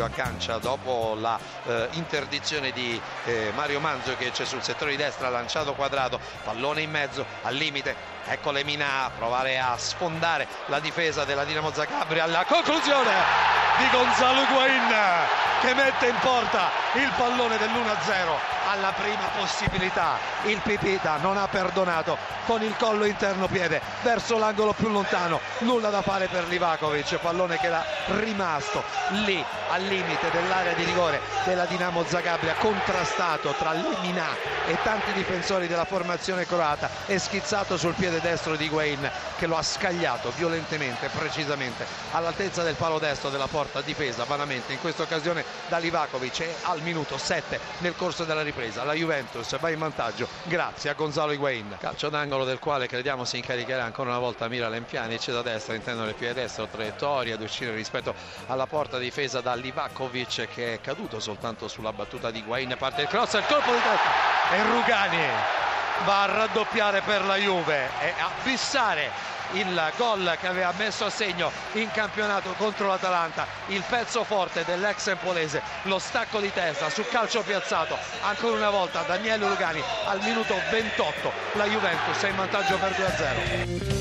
Marchisio aggancia dopo la eh, interdizione di eh, Mario Manzo che c'è sul settore di destra lanciato quadrato pallone in mezzo al limite ecco Lemina a provare a sfondare la difesa della Dinamo Zagabria alla conclusione di Gonzalo Guain che mette in porta il pallone dell'1-0 alla prima possibilità il Pipita non ha perdonato con il collo interno piede verso l'angolo più lontano. Nulla da fare per Livakovic pallone che era rimasto lì al limite dell'area di rigore della Dinamo Zagabria contrastato tra Lemina e tanti difensori della formazione croata e schizzato sul piede destro di Guain che lo ha scagliato violentemente precisamente all'altezza del palo destro della porta difesa vanamente. In questa occasione da Livakovic e al minuto 7 nel corso della ripresa. La Juventus va in vantaggio grazie a Gonzalo Higuain calcio d'angolo del quale crediamo si incaricherà ancora una volta Miralem Pjanic. Da destra intendo nel piede destro traiettoria ad uscire rispetto alla porta difesa da Livakovic che è caduto soltanto sulla battuta di Higuain parte il cross il colpo di testa. E Rugani va a raddoppiare per la Juve e a fissare il gol che aveva messo a segno in campionato contro l'Atalanta il pezzo forte dell'ex empolese lo stacco di testa su calcio piazzato ancora una volta Daniele Rugani al minuto 28 la Juventus è in vantaggio per 2 a 0